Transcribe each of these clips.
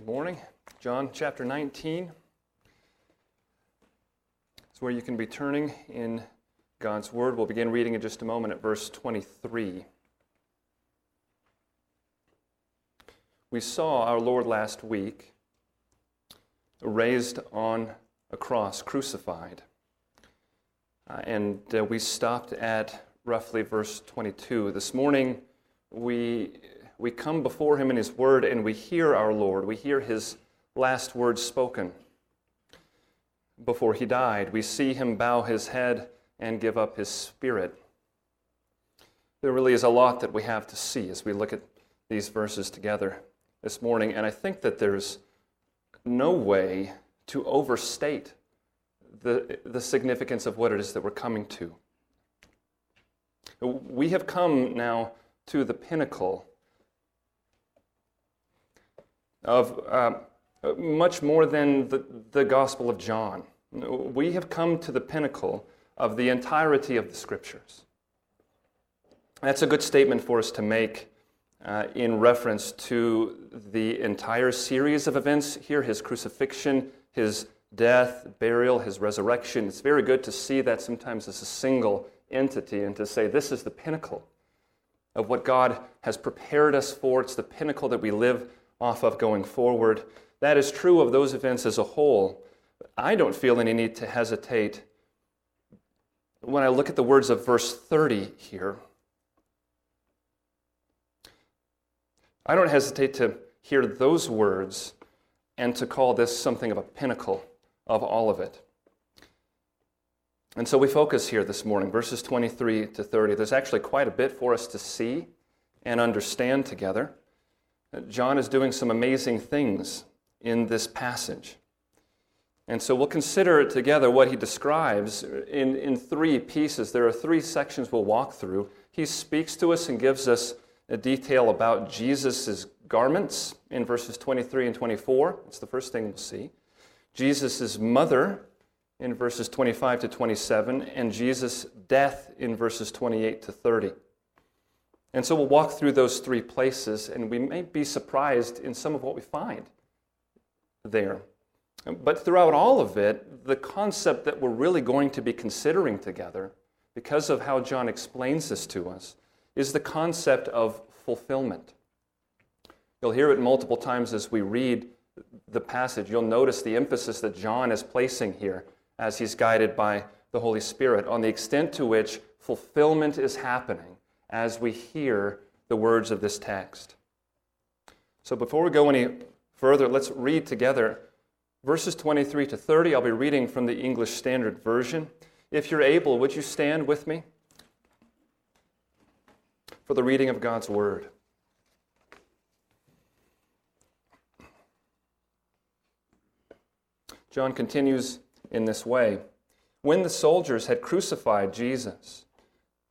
Good morning. John chapter 19 is where you can be turning in God's Word. We'll begin reading in just a moment at verse 23. We saw our Lord last week raised on a cross, crucified. Uh, and uh, we stopped at roughly verse 22. This morning, we we come before him in his word and we hear our Lord. We hear his last words spoken before he died. We see him bow his head and give up his spirit. There really is a lot that we have to see as we look at these verses together this morning, and I think that there's no way to overstate the, the significance of what it is that we're coming to. We have come now to the pinnacle of uh, much more than the, the Gospel of John. We have come to the pinnacle of the entirety of the Scriptures. That's a good statement for us to make uh, in reference to the entire series of events here his crucifixion, his death, burial, his resurrection. It's very good to see that sometimes as a single entity and to say this is the pinnacle of what God has prepared us for. It's the pinnacle that we live off of going forward. That is true of those events as a whole. I don't feel any need to hesitate when I look at the words of verse 30 here. I don't hesitate to hear those words and to call this something of a pinnacle of all of it. And so we focus here this morning, verses 23 to 30. There's actually quite a bit for us to see and understand together. John is doing some amazing things in this passage. And so we'll consider together what he describes in, in three pieces. There are three sections we'll walk through. He speaks to us and gives us a detail about Jesus' garments in verses 23 and 24. It's the first thing we'll see. Jesus' mother in verses 25 to 27, and Jesus' death in verses 28 to 30. And so we'll walk through those three places, and we may be surprised in some of what we find there. But throughout all of it, the concept that we're really going to be considering together, because of how John explains this to us, is the concept of fulfillment. You'll hear it multiple times as we read the passage. You'll notice the emphasis that John is placing here as he's guided by the Holy Spirit on the extent to which fulfillment is happening as we hear the words of this text. So before we go any further, let's read together verses 23 to 30. I'll be reading from the English Standard Version. If you're able, would you stand with me for the reading of God's Word? John continues in this way When the soldiers had crucified Jesus,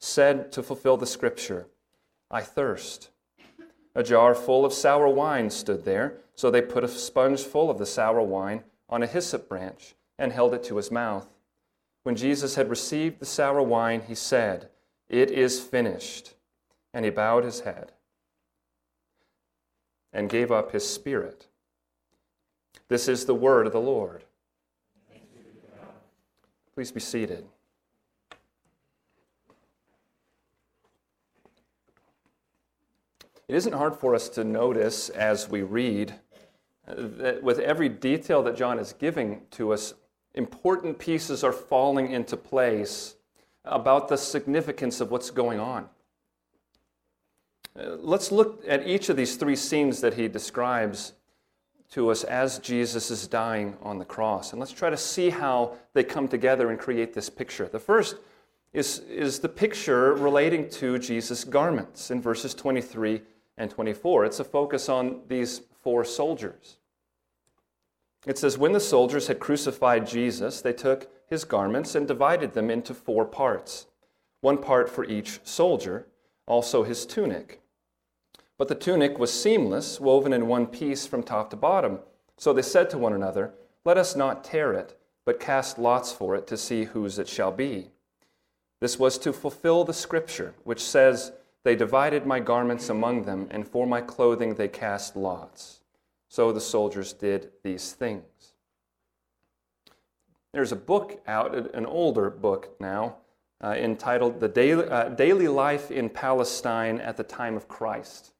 said to fulfill the scripture, I thirst. A jar full of sour wine stood there, so they put a sponge full of the sour wine on a hyssop branch and held it to his mouth. When Jesus had received the sour wine, he said, It is finished. And he bowed his head and gave up his spirit. This is the word of the Lord. Please be seated. It isn't hard for us to notice as we read that with every detail that John is giving to us, important pieces are falling into place about the significance of what's going on. Uh, let's look at each of these three scenes that he describes to us as Jesus is dying on the cross. And let's try to see how they come together and create this picture. The first is, is the picture relating to Jesus' garments in verses 23 and 24. It's a focus on these four soldiers. It says, When the soldiers had crucified Jesus, they took his garments and divided them into four parts, one part for each soldier, also his tunic. But the tunic was seamless, woven in one piece from top to bottom. So they said to one another, Let us not tear it, but cast lots for it to see whose it shall be. This was to fulfill the scripture, which says, They divided my garments among them, and for my clothing they cast lots. So the soldiers did these things. There's a book out, an older book now, uh, entitled The Daily, uh, Daily, Life in Palestine at the Time of Christ.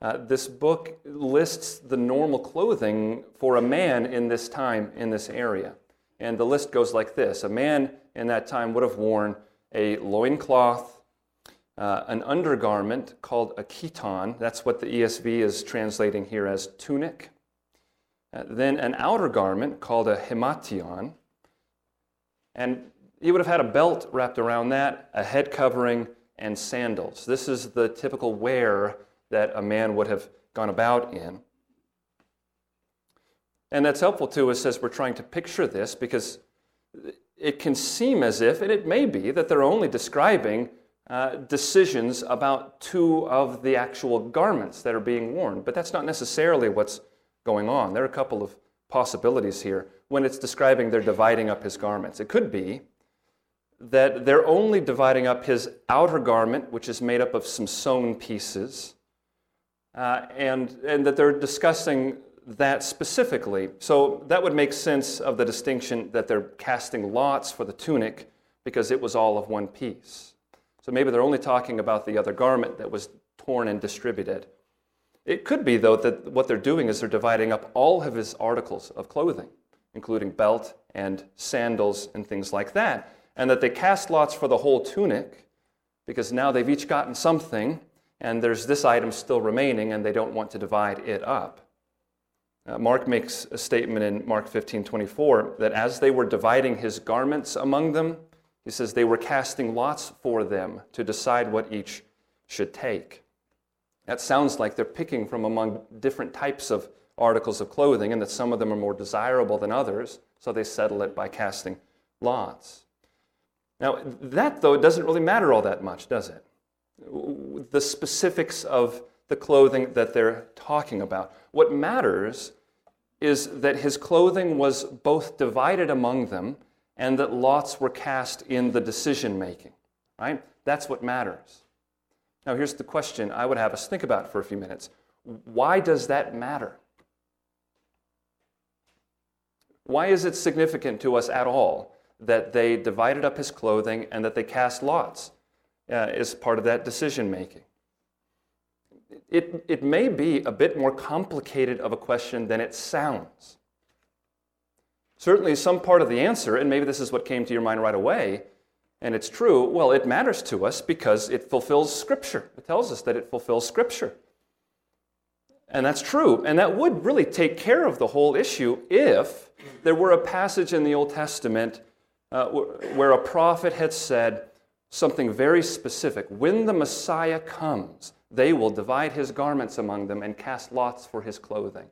Uh, this book lists the normal clothing for a man in this time in this area. And the list goes like this A man in that time would have worn a loincloth, uh, an undergarment called a chiton. That's what the ESV is translating here as tunic. Uh, then an outer garment called a himation. And he would have had a belt wrapped around that, a head covering, and sandals. This is the typical wear that a man would have gone about in. And that's helpful to us as we're trying to picture this because it can seem as if, and it may be, that they're only describing uh, decisions about two of the actual garments that are being worn. But that's not necessarily what's going on. There are a couple of possibilities here when it's describing they're dividing up his garments. It could be that they're only dividing up his outer garment, which is made up of some sewn pieces, uh, and, and that they're discussing that specifically. So that would make sense of the distinction that they're casting lots for the tunic because it was all of one piece. So maybe they're only talking about the other garment that was torn and distributed. It could be, though, that what they're doing is they're dividing up all of his articles of clothing, including belt and sandals and things like that, and that they cast lots for the whole tunic because now they've each gotten something, and there's this item still remaining, and they don't want to divide it up. Uh, Mark makes a statement in Mark 15 24 that as they were dividing his garments among them, he says they were casting lots for them to decide what each should take. That sounds like they're picking from among different types of articles of clothing and that some of them are more desirable than others, so they settle it by casting lots. Now, that, though, it doesn't really matter all that much, does it? The specifics of the clothing that they're talking about. What matters is that his clothing was both divided among them and that lots were cast in the decision making, right? That's what matters. Now, here's the question I would have us think about for a few minutes. Why does that matter? Why is it significant to us at all that they divided up his clothing and that they cast lots uh, as part of that decision making? It, it may be a bit more complicated of a question than it sounds. Certainly, some part of the answer, and maybe this is what came to your mind right away, and it's true, well, it matters to us because it fulfills Scripture. It tells us that it fulfills Scripture. And that's true. And that would really take care of the whole issue if there were a passage in the Old Testament uh, where a prophet had said something very specific. When the Messiah comes, they will divide his garments among them and cast lots for his clothing.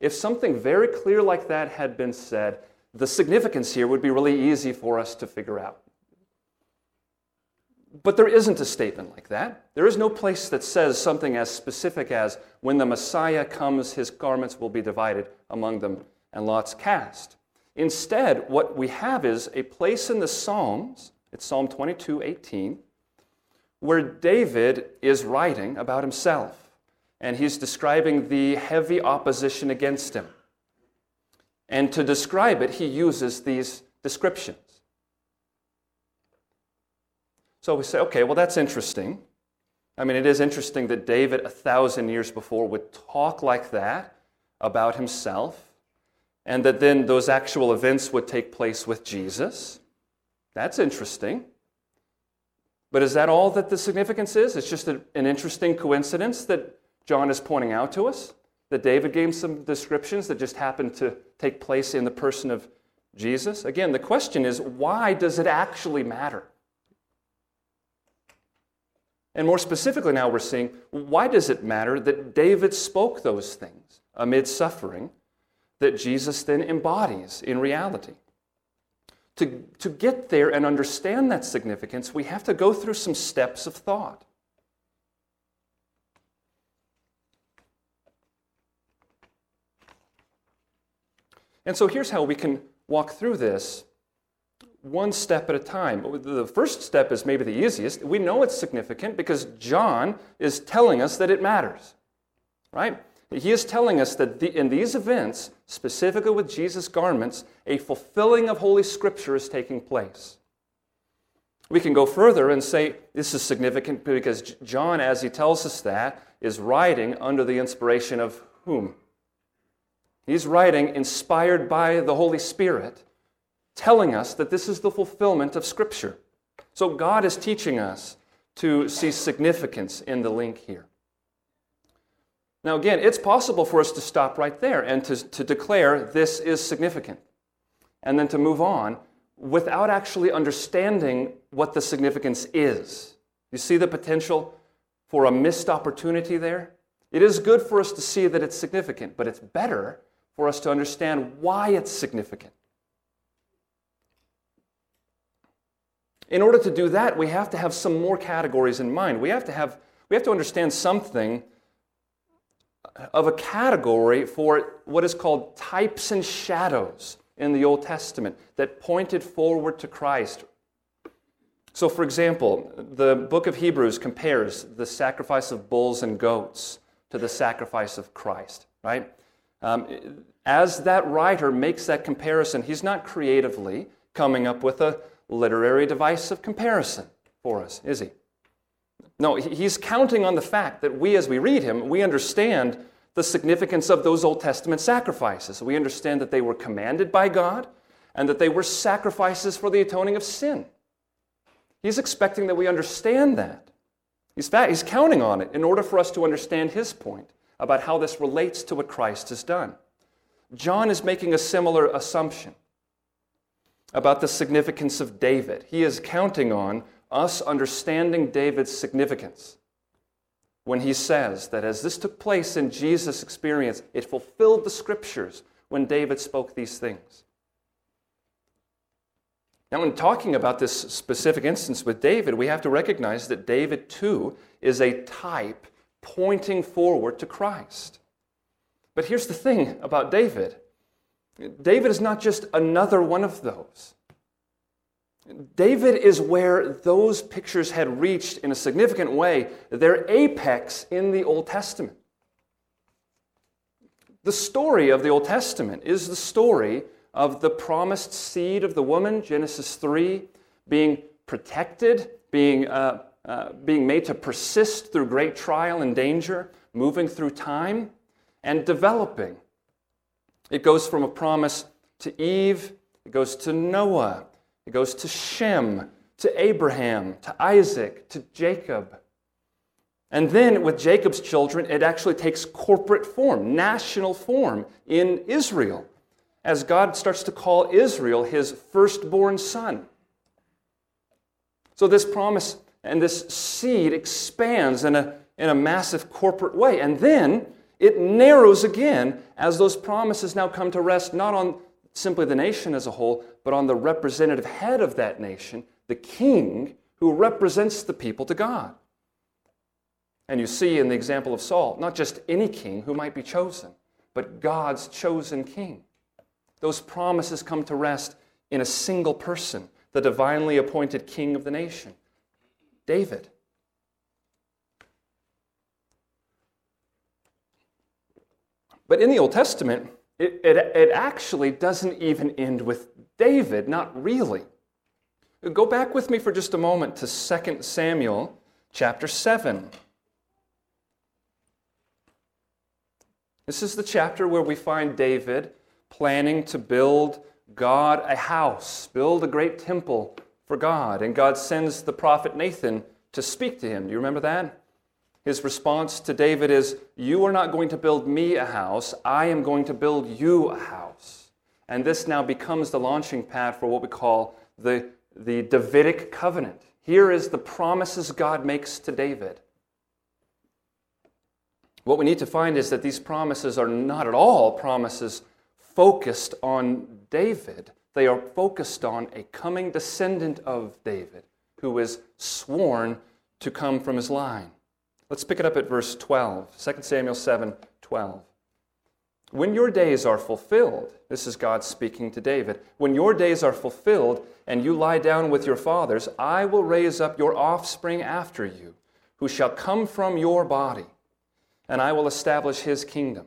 If something very clear like that had been said, the significance here would be really easy for us to figure out. But there isn't a statement like that. There is no place that says something as specific as, when the Messiah comes, his garments will be divided among them and lots cast. Instead, what we have is a place in the Psalms, it's Psalm 22 18, where David is writing about himself, and he's describing the heavy opposition against him. And to describe it, he uses these descriptions. So we say, okay, well, that's interesting. I mean, it is interesting that David, a thousand years before, would talk like that about himself, and that then those actual events would take place with Jesus. That's interesting. But is that all that the significance is? It's just an interesting coincidence that John is pointing out to us? That David gave some descriptions that just happened to take place in the person of Jesus? Again, the question is why does it actually matter? And more specifically, now we're seeing why does it matter that David spoke those things amid suffering that Jesus then embodies in reality? To, to get there and understand that significance, we have to go through some steps of thought. And so here's how we can walk through this one step at a time. The first step is maybe the easiest. We know it's significant because John is telling us that it matters, right? He is telling us that the, in these events, specifically with Jesus' garments, a fulfilling of Holy Scripture is taking place. We can go further and say this is significant because John, as he tells us that, is writing under the inspiration of whom? He's writing inspired by the Holy Spirit, telling us that this is the fulfillment of Scripture. So God is teaching us to see significance in the link here. Now, again, it's possible for us to stop right there and to, to declare this is significant, and then to move on without actually understanding what the significance is. You see the potential for a missed opportunity there? It is good for us to see that it's significant, but it's better for us to understand why it's significant. In order to do that, we have to have some more categories in mind. We have to have we have to understand something of a category for what is called types and shadows in the Old Testament that pointed forward to Christ. So, for example, the book of Hebrews compares the sacrifice of bulls and goats to the sacrifice of Christ, right? Um, as that writer makes that comparison, he's not creatively coming up with a literary device of comparison for us, is he? No, he's counting on the fact that we, as we read him, we understand the significance of those Old Testament sacrifices. We understand that they were commanded by God and that they were sacrifices for the atoning of sin. He's expecting that we understand that. He's, he's counting on it in order for us to understand his point about how this relates to what Christ has done. John is making a similar assumption about the significance of David. He is counting on us understanding David's significance when he says that as this took place in Jesus' experience, it fulfilled the scriptures when David spoke these things. Now, in talking about this specific instance with David, we have to recognize that David, too, is a type pointing forward to Christ. But here's the thing about David David is not just another one of those. David is where those pictures had reached in a significant way their apex in the Old Testament. The story of the Old Testament is the story of the promised seed of the woman, Genesis 3, being protected, being uh, uh, being made to persist through great trial and danger, moving through time, and developing. It goes from a promise to Eve, it goes to Noah, it goes to Shem, to Abraham, to Isaac, to Jacob. And then with Jacob's children, it actually takes corporate form, national form in Israel, as God starts to call Israel his firstborn son. So, this promise and this seed expands in a, in a massive corporate way. And then it narrows again as those promises now come to rest not on simply the nation as a whole, but on the representative head of that nation, the king who represents the people to God. And you see in the example of Saul, not just any king who might be chosen, but God's chosen king. Those promises come to rest in a single person, the divinely appointed king of the nation. David. But in the Old Testament, it, it, it, actually doesn't even end with David, not really. Go back with me for just a moment to 2 Samuel chapter 7. This is the chapter where we find David planning to build God a house, build a great temple for God. And God sends the prophet Nathan to speak to him. Do you remember that? His response to David is, You are not going to build me a house, I am going to build you a house. And this now becomes the launching pad for what we call the, the Davidic covenant. Here is the promises God makes to David. What we need to find is that these promises are not at all promises focused on David. They are focused on a coming descendant of David who is sworn to come from his line. Let's pick it up at verse 12, 2 Samuel 7 12. When your days are fulfilled, this is God speaking to David, when your days are fulfilled and you lie down with your fathers, I will raise up your offspring after you, who shall come from your body, and I will establish his kingdom.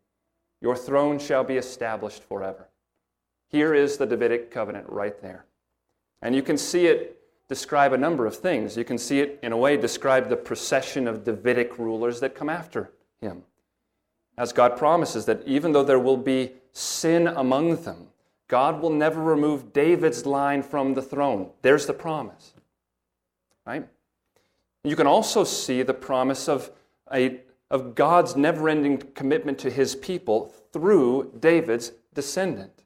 Your throne shall be established forever. Here is the Davidic covenant right there. And you can see it describe a number of things. You can see it, in a way, describe the procession of Davidic rulers that come after him. As God promises that even though there will be sin among them, God will never remove David's line from the throne. There's the promise. Right? You can also see the promise of, a, of God's never ending commitment to his people through David's descendant.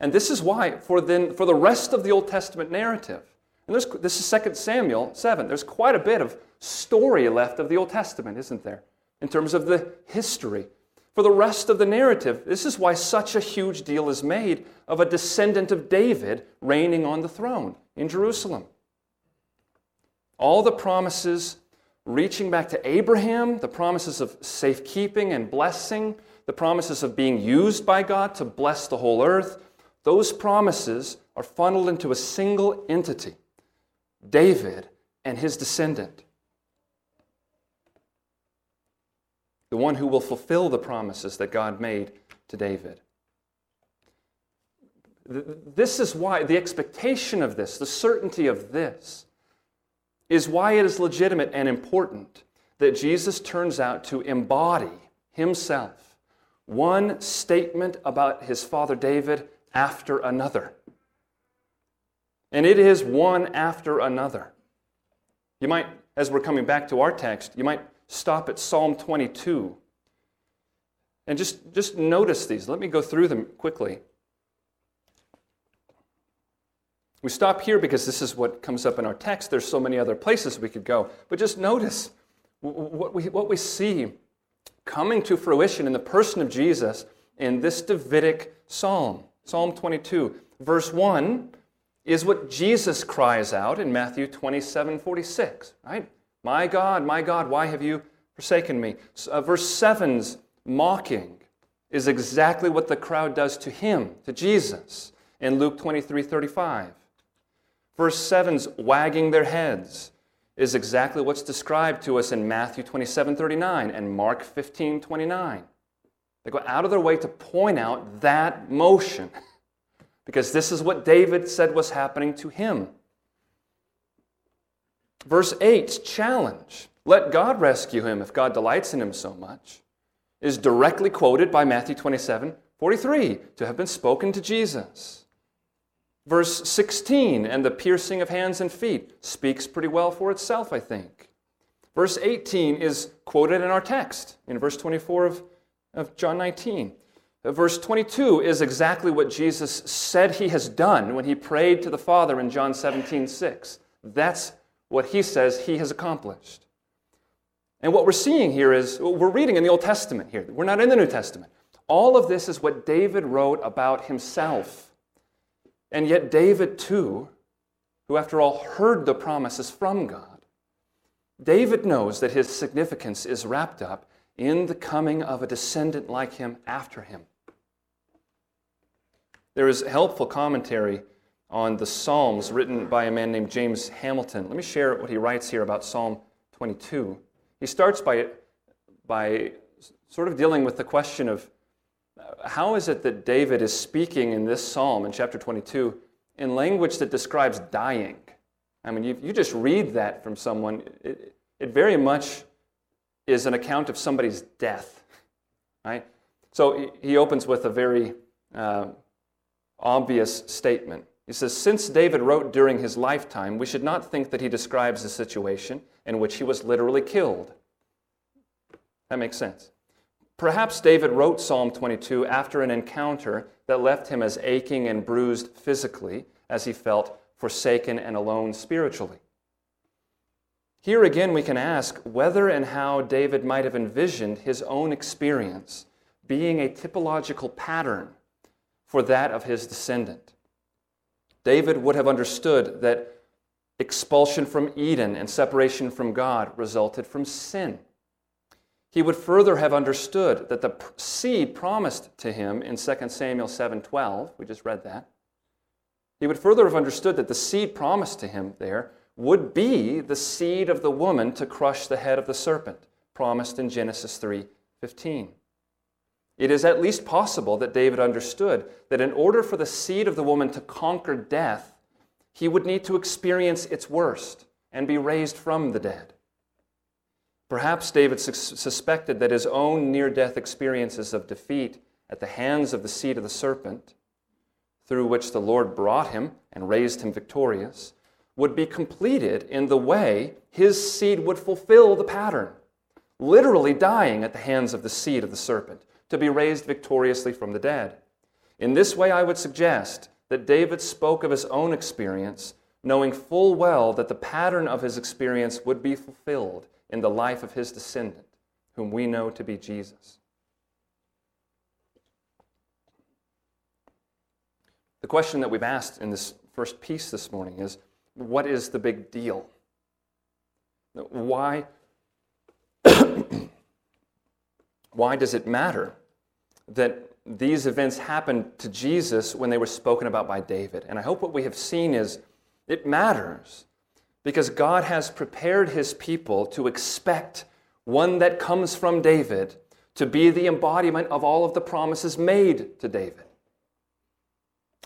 And this is why, for, then, for the rest of the Old Testament narrative, and this is 2 Samuel 7, there's quite a bit of story left of the Old Testament, isn't there? In terms of the history. For the rest of the narrative, this is why such a huge deal is made of a descendant of David reigning on the throne in Jerusalem. All the promises reaching back to Abraham, the promises of safekeeping and blessing, the promises of being used by God to bless the whole earth, those promises are funneled into a single entity David and his descendant. The one who will fulfill the promises that God made to David. This is why the expectation of this, the certainty of this, is why it is legitimate and important that Jesus turns out to embody himself one statement about his father David after another. And it is one after another. You might, as we're coming back to our text, you might stop at Psalm 22 and just, just notice these. Let me go through them quickly. We stop here because this is what comes up in our text. There's so many other places we could go. But just notice what we, what we see coming to fruition in the person of Jesus in this Davidic psalm. Psalm 22, verse 1 is what Jesus cries out in Matthew 27 46, right? My God, my God, why have you forsaken me? Uh, verse 7's mocking is exactly what the crowd does to him, to Jesus, in Luke 23 35. Verse 7's wagging their heads is exactly what's described to us in Matthew 27 39 and Mark 15 29. They go out of their way to point out that motion because this is what David said was happening to him. Verse 8's challenge let God rescue him if God delights in him so much is directly quoted by Matthew 27 43 to have been spoken to Jesus. Verse 16, and the piercing of hands and feet speaks pretty well for itself, I think. Verse 18 is quoted in our text in verse 24 of of John 19. Uh, verse 22 is exactly what Jesus said he has done when he prayed to the Father in John 17, 6. That's what he says he has accomplished. And what we're seeing here is we're reading in the Old Testament here. We're not in the New Testament. All of this is what David wrote about himself. And yet, David, too, who after all heard the promises from God, David knows that his significance is wrapped up in the coming of a descendant like him after him. There is helpful commentary on the Psalms written by a man named James Hamilton. Let me share what he writes here about Psalm 22. He starts by, by sort of dealing with the question of how is it that David is speaking in this psalm in chapter 22 in language that describes dying? I mean, you, you just read that from someone, it, it very much is an account of somebody's death, right? So he opens with a very uh, obvious statement. He says, Since David wrote during his lifetime, we should not think that he describes a situation in which he was literally killed. That makes sense. Perhaps David wrote Psalm 22 after an encounter that left him as aching and bruised physically as he felt forsaken and alone spiritually. Here again, we can ask whether and how David might have envisioned his own experience being a typological pattern for that of his descendant. David would have understood that expulsion from Eden and separation from God resulted from sin. He would further have understood that the seed promised to him in 2 Samuel 7:12, we just read that. He would further have understood that the seed promised to him there would be the seed of the woman to crush the head of the serpent, promised in Genesis 3:15. It is at least possible that David understood that in order for the seed of the woman to conquer death, he would need to experience its worst and be raised from the dead. Perhaps David suspected that his own near death experiences of defeat at the hands of the seed of the serpent, through which the Lord brought him and raised him victorious, would be completed in the way his seed would fulfill the pattern, literally dying at the hands of the seed of the serpent to be raised victoriously from the dead. In this way, I would suggest that David spoke of his own experience, knowing full well that the pattern of his experience would be fulfilled in the life of his descendant, whom we know to be Jesus. The question that we've asked in this first piece this morning is what is the big deal? Why, why does it matter that these events happened to Jesus when they were spoken about by David. And I hope what we have seen is it matters because God has prepared his people to expect one that comes from David to be the embodiment of all of the promises made to David.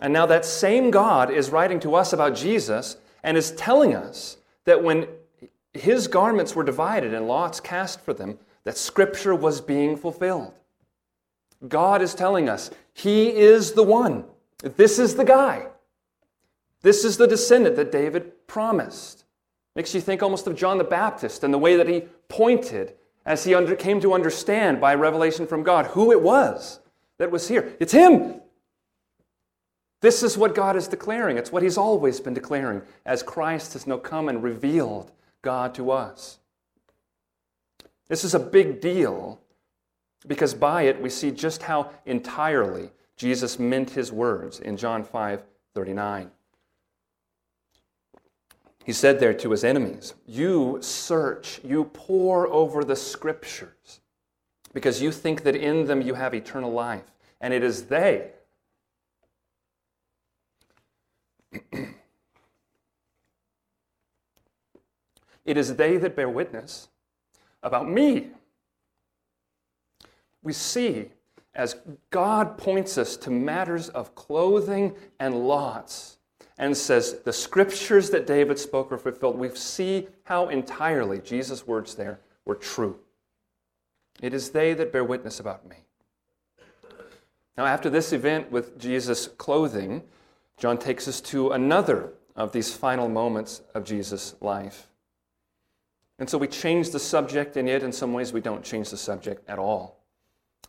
And now that same God is writing to us about Jesus and is telling us that when his garments were divided and lots cast for them, that scripture was being fulfilled. God is telling us He is the one. This is the guy. This is the descendant that David promised. Makes you think almost of John the Baptist and the way that he pointed as he under, came to understand by revelation from God who it was that was here. It's him. This is what God is declaring. It's what he's always been declaring as Christ has now come and revealed God to us. This is a big deal because by it we see just how entirely Jesus meant his words in John 5 39. He said there to his enemies, You search, you pore over the scriptures, because you think that in them you have eternal life, and it is they. it is they that bear witness about me we see as God points us to matters of clothing and lots and says, The scriptures that David spoke are fulfilled. We see how entirely Jesus' words there were true. It is they that bear witness about me. Now, after this event with Jesus' clothing, John takes us to another of these final moments of Jesus' life. And so we change the subject, and yet in some ways we don't change the subject at all.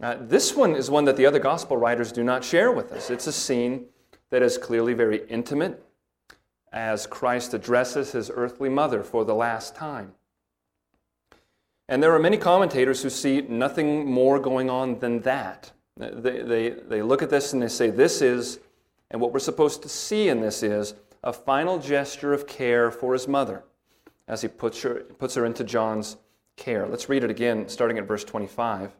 Uh, this one is one that the other gospel writers do not share with us. It's a scene that is clearly very intimate as Christ addresses his earthly mother for the last time. And there are many commentators who see nothing more going on than that. They, they, they look at this and they say, This is, and what we're supposed to see in this is, a final gesture of care for his mother as he puts her, puts her into John's care. Let's read it again, starting at verse 25.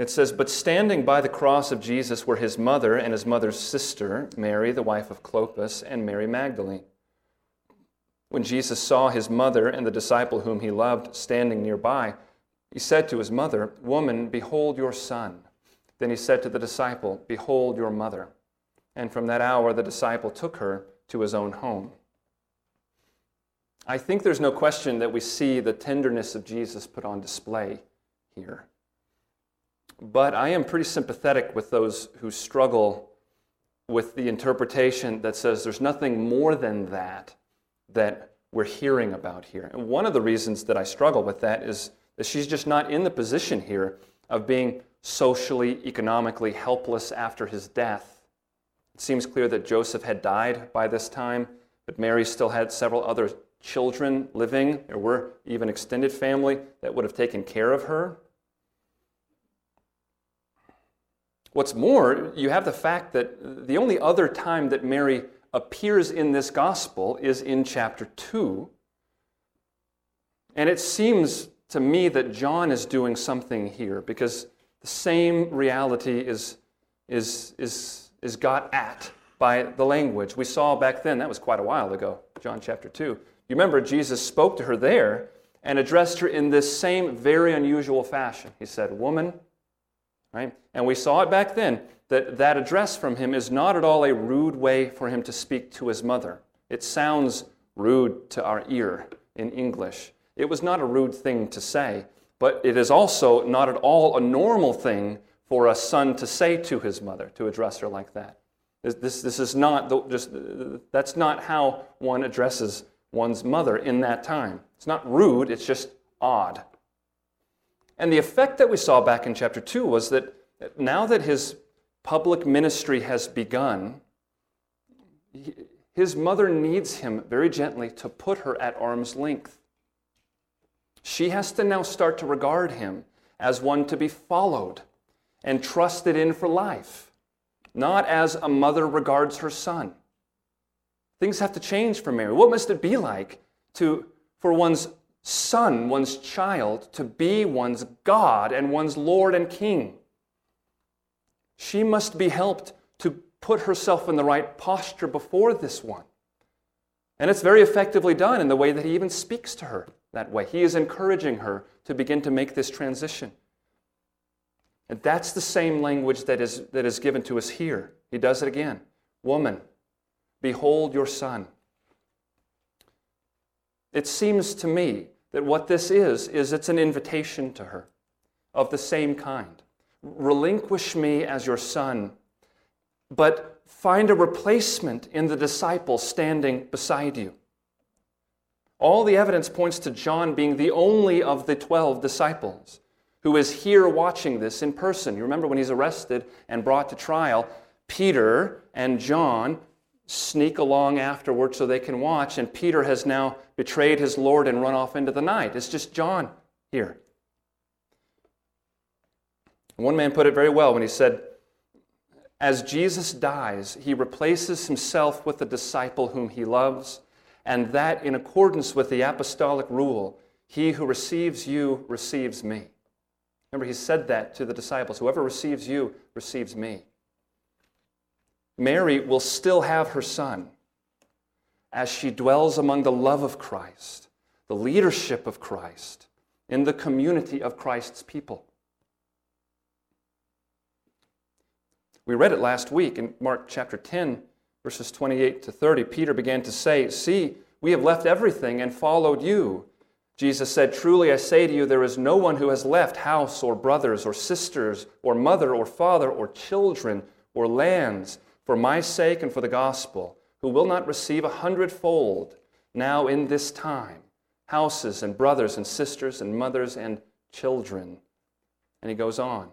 It says, But standing by the cross of Jesus were his mother and his mother's sister, Mary, the wife of Clopas, and Mary Magdalene. When Jesus saw his mother and the disciple whom he loved standing nearby, he said to his mother, Woman, behold your son. Then he said to the disciple, Behold your mother. And from that hour the disciple took her to his own home. I think there's no question that we see the tenderness of Jesus put on display here. But I am pretty sympathetic with those who struggle with the interpretation that says there's nothing more than that that we're hearing about here. And one of the reasons that I struggle with that is that she's just not in the position here of being socially, economically helpless after his death. It seems clear that Joseph had died by this time, but Mary still had several other children living. There were even extended family that would have taken care of her. What's more, you have the fact that the only other time that Mary appears in this gospel is in chapter 2. And it seems to me that John is doing something here because the same reality is, is, is, is got at by the language. We saw back then, that was quite a while ago, John chapter 2. You remember, Jesus spoke to her there and addressed her in this same very unusual fashion. He said, Woman, right? And we saw it back then that that address from him is not at all a rude way for him to speak to his mother. It sounds rude to our ear in English. It was not a rude thing to say, but it is also not at all a normal thing for a son to say to his mother, to address her like that. This, this, this is not the, just, that's not how one addresses one's mother in that time. It's not rude, it's just odd. And the effect that we saw back in chapter 2 was that now that his public ministry has begun, his mother needs him very gently to put her at arm's length. She has to now start to regard him as one to be followed and trusted in for life, not as a mother regards her son. Things have to change for Mary. What must it be like to, for one's son, one's child, to be one's God and one's Lord and King? She must be helped to put herself in the right posture before this one. And it's very effectively done in the way that he even speaks to her that way. He is encouraging her to begin to make this transition. And that's the same language that is, that is given to us here. He does it again. Woman, behold your son. It seems to me that what this is, is it's an invitation to her of the same kind. Relinquish me as your son, but find a replacement in the disciple standing beside you. All the evidence points to John being the only of the 12 disciples who is here watching this in person. You remember when he's arrested and brought to trial, Peter and John sneak along afterward so they can watch, and Peter has now betrayed his Lord and run off into the night. It's just John here. One man put it very well when he said, As Jesus dies, he replaces himself with the disciple whom he loves, and that in accordance with the apostolic rule he who receives you receives me. Remember, he said that to the disciples whoever receives you receives me. Mary will still have her son as she dwells among the love of Christ, the leadership of Christ, in the community of Christ's people. We read it last week in Mark chapter 10, verses 28 to 30. Peter began to say, See, we have left everything and followed you. Jesus said, Truly I say to you, there is no one who has left house or brothers or sisters or mother or father or children or lands for my sake and for the gospel, who will not receive a hundredfold now in this time houses and brothers and sisters and mothers and children. And he goes on.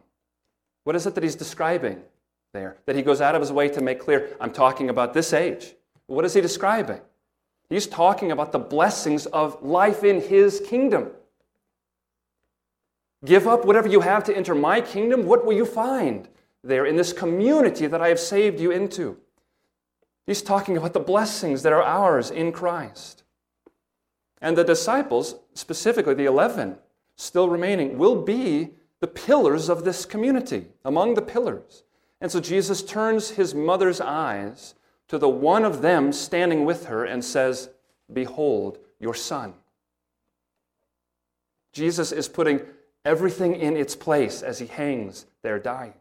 What is it that he's describing? there that he goes out of his way to make clear. I'm talking about this age. What is he describing? He's talking about the blessings of life in his kingdom. Give up whatever you have to enter my kingdom. What will you find there in this community that I have saved you into? He's talking about the blessings that are ours in Christ. And the disciples, specifically the 11 still remaining, will be the pillars of this community, among the pillars. And so Jesus turns his mother's eyes to the one of them standing with her and says, Behold, your son. Jesus is putting everything in its place as he hangs there dying.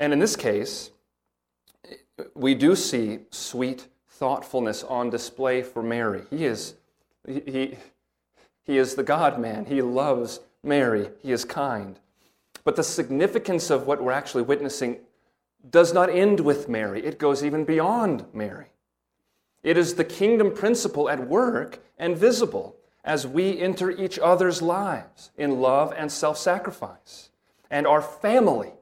And in this case, we do see sweet thoughtfulness on display for Mary. He is, he, he is the God man. He loves Mary. He is kind. But the significance of what we're actually witnessing does not end with Mary, it goes even beyond Mary. It is the kingdom principle at work and visible as we enter each other's lives in love and self sacrifice. And our family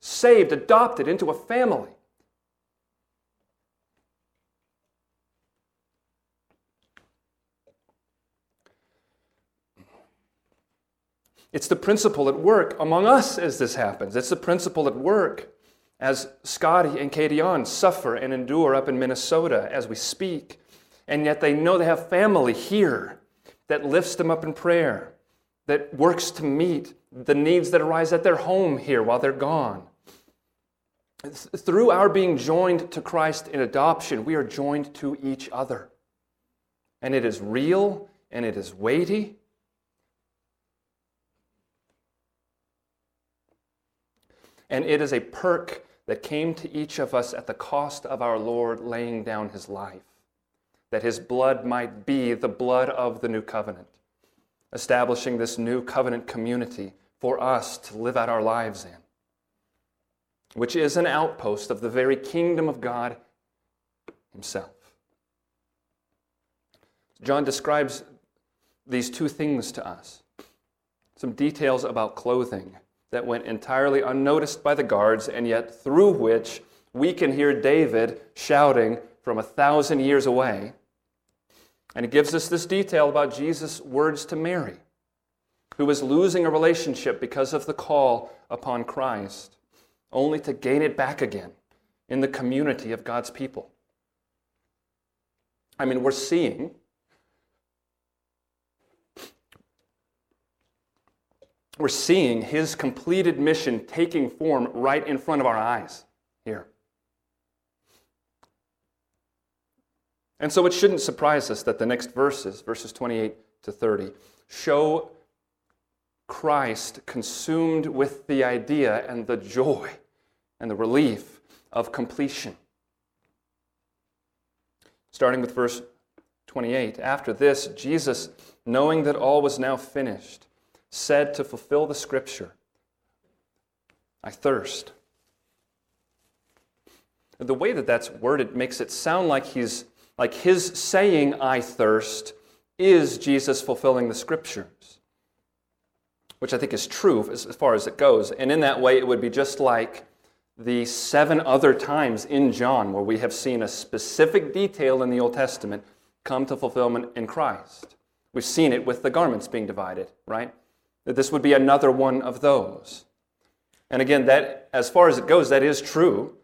saved, adopted into a family. It's the principle at work among us as this happens. It's the principle at work as Scotty and Katie on suffer and endure up in Minnesota as we speak. And yet they know they have family here that lifts them up in prayer, that works to meet the needs that arise at their home here while they're gone. Through our being joined to Christ in adoption, we are joined to each other. And it is real and it is weighty. And it is a perk that came to each of us at the cost of our Lord laying down his life, that his blood might be the blood of the new covenant, establishing this new covenant community for us to live out our lives in which is an outpost of the very kingdom of God Himself. John describes these two things to us some details about clothing that went entirely unnoticed by the guards, and yet through which we can hear David shouting from a thousand years away. And it gives us this detail about Jesus' words to Mary, who was losing a relationship because of the call upon Christ only to gain it back again in the community of God's people. I mean, we're seeing we're seeing his completed mission taking form right in front of our eyes here. And so it shouldn't surprise us that the next verses, verses 28 to 30, show Christ consumed with the idea and the joy and the relief of completion. Starting with verse 28 After this, Jesus, knowing that all was now finished, said to fulfill the scripture, I thirst. The way that that's worded makes it sound like he's like his saying I thirst is Jesus fulfilling the scriptures. Which I think is true as far as it goes. And in that way it would be just like the seven other times in John where we have seen a specific detail in the Old Testament come to fulfillment in Christ. We've seen it with the garments being divided, right? That this would be another one of those. And again, that as far as it goes, that is true.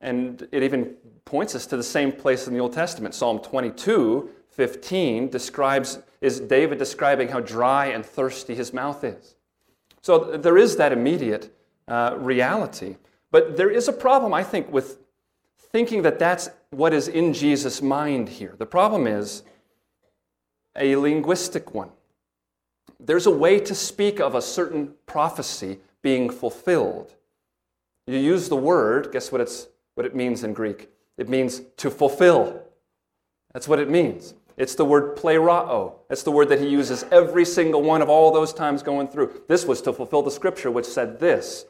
And it even points us to the same place in the Old Testament. Psalm 22, 15 describes is David describing how dry and thirsty his mouth is. So there is that immediate uh, reality. But there is a problem, I think, with thinking that that's what is in Jesus' mind here. The problem is a linguistic one. There's a way to speak of a certain prophecy being fulfilled. You use the word, guess what, it's, what it means in Greek? It means to fulfill. That's what it means. It's the word plerao. It's the word that he uses every single one of all those times going through. This was to fulfill the scripture which said this.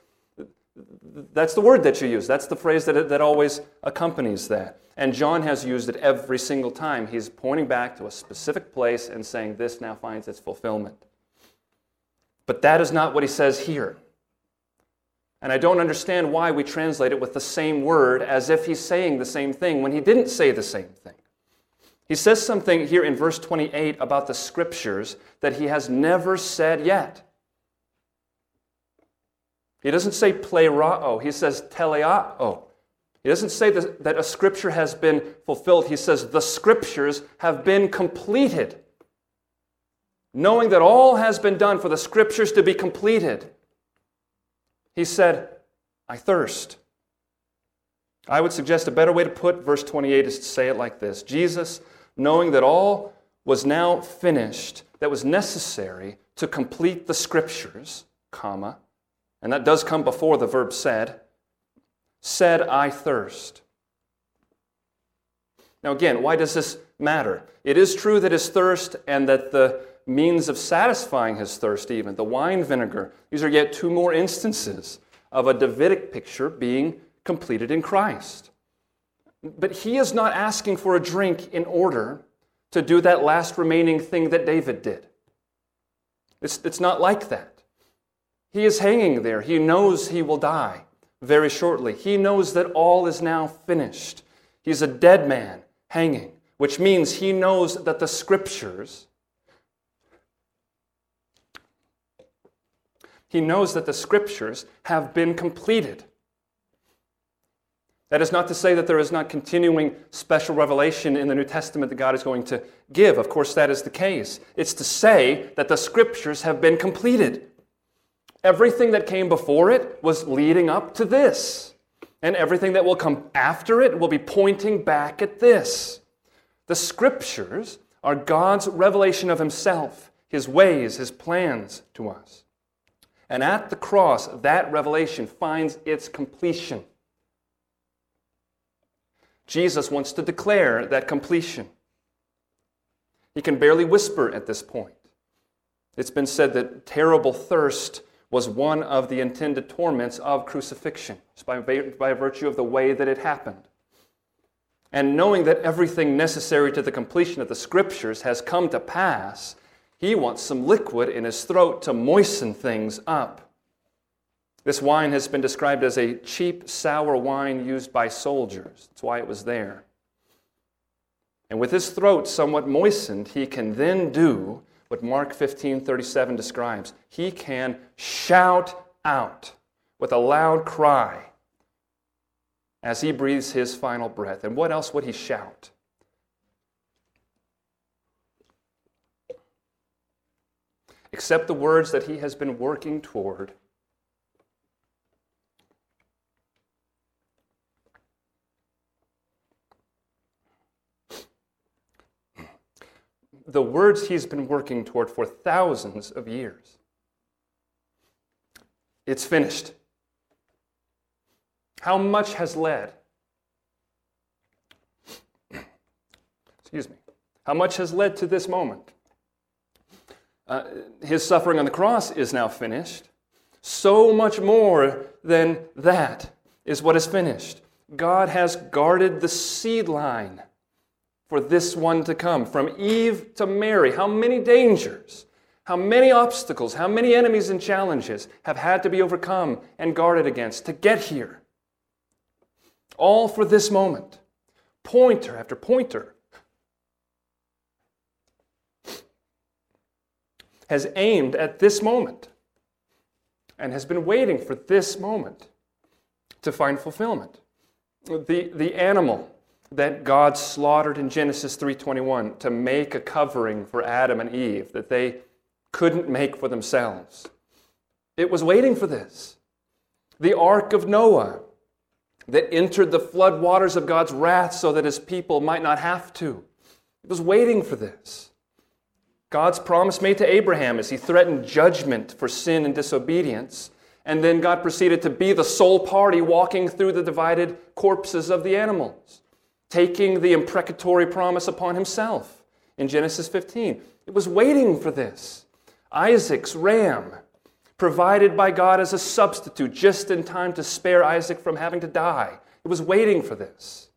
That's the word that you use. That's the phrase that, that always accompanies that. And John has used it every single time. He's pointing back to a specific place and saying, This now finds its fulfillment. But that is not what he says here. And I don't understand why we translate it with the same word as if he's saying the same thing when he didn't say the same thing. He says something here in verse 28 about the scriptures that he has never said yet. He doesn't say plerao, he says teleao. He doesn't say that, a scripture has been fulfilled. He says the scriptures have been completed. Knowing that all has been done for the scriptures to be completed, he said, I thirst. I would suggest a better way to put verse 28 is to say it like this Jesus, knowing that all was now finished, that was necessary to complete the scriptures, comma, and that does come before the verb said, said, I thirst. Now, again, why does this matter? It is true that his thirst and that the means of satisfying his thirst, even, the wine vinegar, these are yet two more instances of a Davidic picture being completed in Christ. But he is not asking for a drink in order to do that last remaining thing that David did. It's, it's not like that. He is hanging there. He knows he will die very shortly. He knows that all is now finished. He's a dead man hanging, which means he knows that the scriptures, he knows that the scriptures have been completed. That is not to say that there is not continuing special revelation in the New Testament that God is going to give. Of course, that is the case. It's to say that the scriptures have been completed. Everything that came before it was leading up to this. And everything that will come after it will be pointing back at this. The scriptures are God's revelation of Himself, His ways, His plans to us. And at the cross, that revelation finds its completion. Jesus wants to declare that completion. He can barely whisper at this point. It's been said that terrible thirst was one of the intended torments of crucifixion, by, by virtue of the way that it happened. And knowing that everything necessary to the completion of the scriptures has come to pass, he wants some liquid in his throat to moisten things up. This wine has been described as a cheap, sour wine used by soldiers. That's why it was there. And with his throat somewhat moistened, he can then do what Mark 15 37 describes. He can shout out with a loud cry as he breathes his final breath. And what else would he shout? Except the words that he has been working toward the words he's been working toward for thousands of years. It's finished. How much has led? Excuse me. How much has led to this moment? Uh, his suffering on the cross is now finished. So much more than that is what is finished. God has guarded the seed line for this one to come. From Eve to Mary, how many dangers, how many obstacles, how many enemies and challenges have had to be overcome and guarded against to get here. All for this moment. Pointer after pointer has aimed at this moment and has been waiting for this moment to find fulfillment. The, the animal that God slaughtered in Genesis 3:21 to make a covering for Adam and Eve that they couldn't make for themselves. It was waiting for this. The ark of Noah that entered the flood waters of God's wrath so that his people might not have to. It was waiting for this. God's promise made to Abraham as he threatened judgment for sin and disobedience. And then God proceeded to be the sole party walking through the divided corpses of the animals taking the imprecatory promise upon himself in Genesis 15. It was waiting for this. Isaac's ram, provided by God as a substitute just in time to spare Isaac from having to die. It was waiting for this.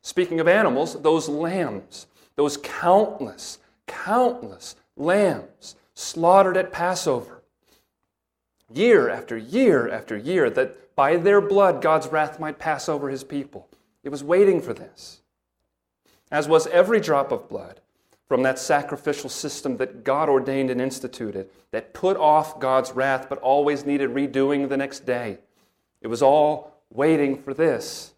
Speaking of animals, those lambs, those countless, countless lambs slaughtered at Passover, year after year after year, that by their blood God's wrath might pass over his people. It was waiting for this, as was every drop of blood from that sacrificial system that God ordained and instituted that put off God's wrath but always needed redoing the next day. It was all waiting for this,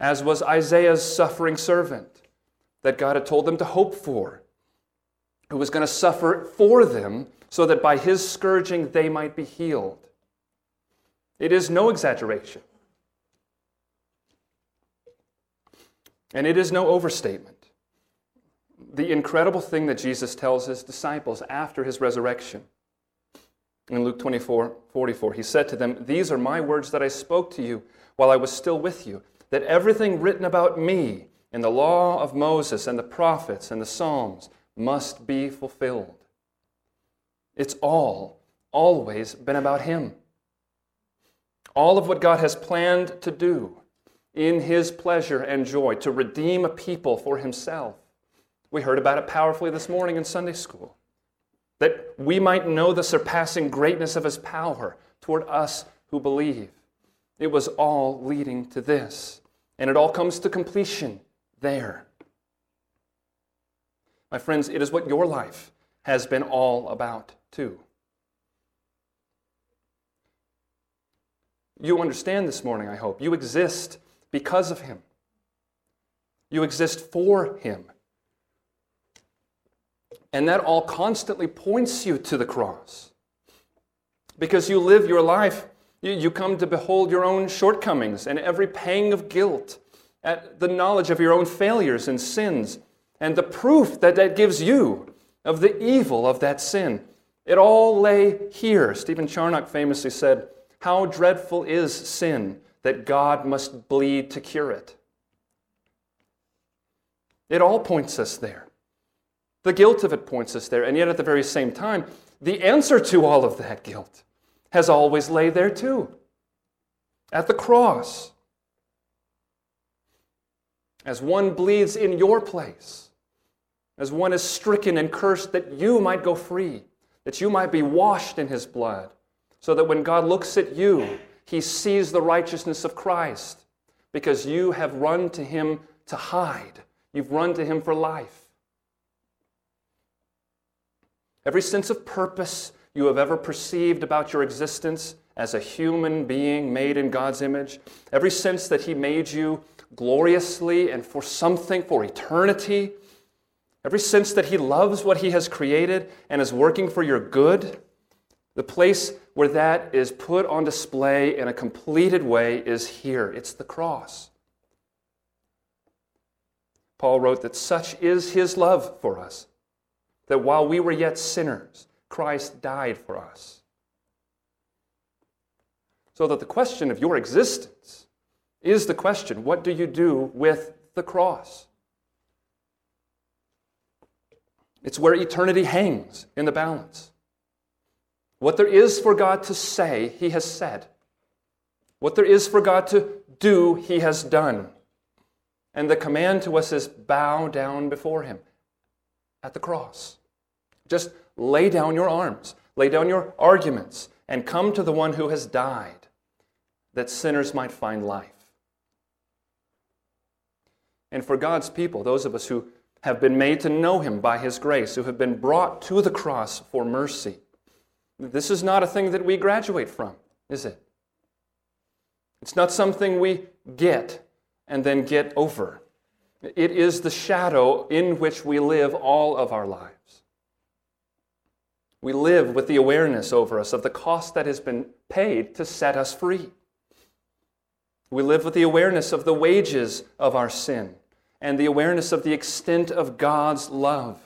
as was Isaiah's suffering servant that God had told them to hope for, who was going to suffer for them so that by his scourging they might be healed. It is no exaggeration. And it is no overstatement. The incredible thing that Jesus tells his disciples after his resurrection. In Luke 24 44, he said to them, These are my words that I spoke to you while I was still with you, that everything written about me in the law of Moses and the prophets and the Psalms must be fulfilled. It's all, always been about him. All of what God has planned to do in his pleasure and joy to redeem a people for himself. We heard about it powerfully this morning in Sunday school. That we might know the surpassing greatness of his power toward us who believe. It was all leading to this. And it all comes to completion there. My friends, it is what your life has been all about, too. You understand this morning, I hope. You exist because of Him, you exist for Him. And that all constantly points you to the cross. Because you live your life, you, come to behold your own shortcomings and every pang of guilt at the knowledge of your own failures and sins and the proof that that gives you of the evil of that sin. It all lay here. Stephen Charnock famously said, How dreadful is sin that God must bleed to cure it. It all points us there. The guilt of it points us there. And yet, at the very same time, the answer to all of that guilt has always laid there too at the cross. As one bleeds in your place, as one is stricken and cursed, that you might go free, that you might be washed in his blood, so that when God looks at you, he sees the righteousness of Christ because you have run to him to hide. You've run to him for life. Every sense of purpose you have ever perceived about your existence as a human being made in God's image, every sense that he made you gloriously and for something, for eternity, every sense that he loves what he has created and is working for your good, the place where that is put on display in a completed way is here. It's the cross. Paul wrote that such is his love for us, that while we were yet sinners, Christ died for us. So that the question of your existence is the question what do you do with the cross? It's where eternity hangs in the balance. What there is for God to say, He has said. What there is for God to do, He has done. And the command to us is bow down before Him at the cross. Just lay down your arms, lay down your arguments, and come to the one who has died that sinners might find life. And for God's people, those of us who have been made to know Him by His grace, who have been brought to the cross for mercy, this is not a thing that we graduate from, is it? It's not something we get and then get over. It is the shadow in which we live all of our lives. We live with the awareness over us of the cost that has been paid to set us free. We live with the awareness of the wages of our sin and the awareness of the extent of God's love,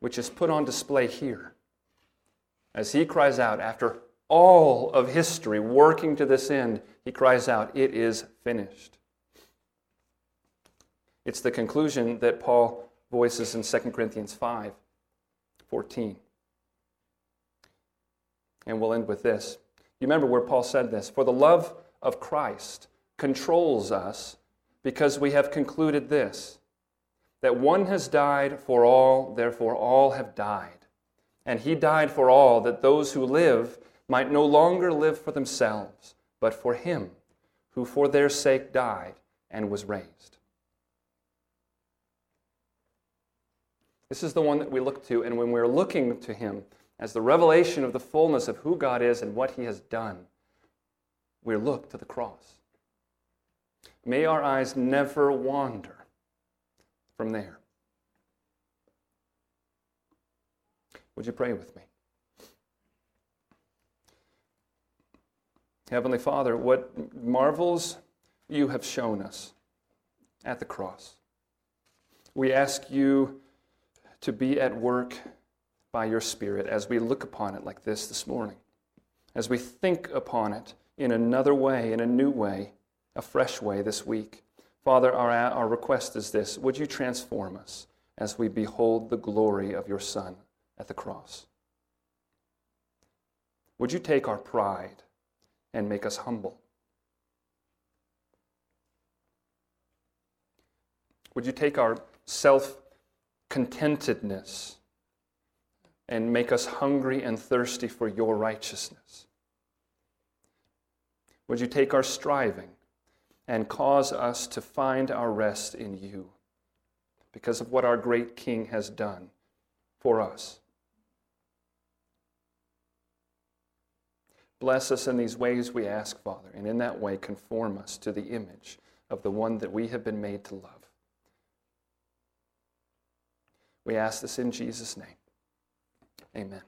which is put on display here as he cries out after all of history working to this end, he cries out, It is finished. It's the conclusion that Paul voices in 2 Corinthians 5 14. And we'll end with this. You remember where Paul said this For the love of Christ controls us because we have concluded this that one has died for all, therefore all have died. And he died for all, that those who live might no longer live for themselves, but for him who for their sake died and was raised. This is the one that we look to, and when we're looking to him as the revelation of the fullness of who God is and what he has done, we look to the cross. May our eyes never wander from there. Would you pray with me? Heavenly Father, what marvels you have shown us at the cross. We ask you to be at work by your Spirit as we look upon it like this this morning, as we think upon it in another way, in a new way, a fresh way this week. Father, our, our request is this Would you transform us as we behold the glory of your Son at the cross? Would you take our pride and make us humble? Would you take our self contentedness and make us hungry and thirsty for your righteousness? Would you take our striving and cause us to find our rest in you because of what our great King has done for us? Bless us in these ways, we ask, Father, and in that way conform us to the image of the one that we have been made to love. We ask this in Jesus' name. Amen.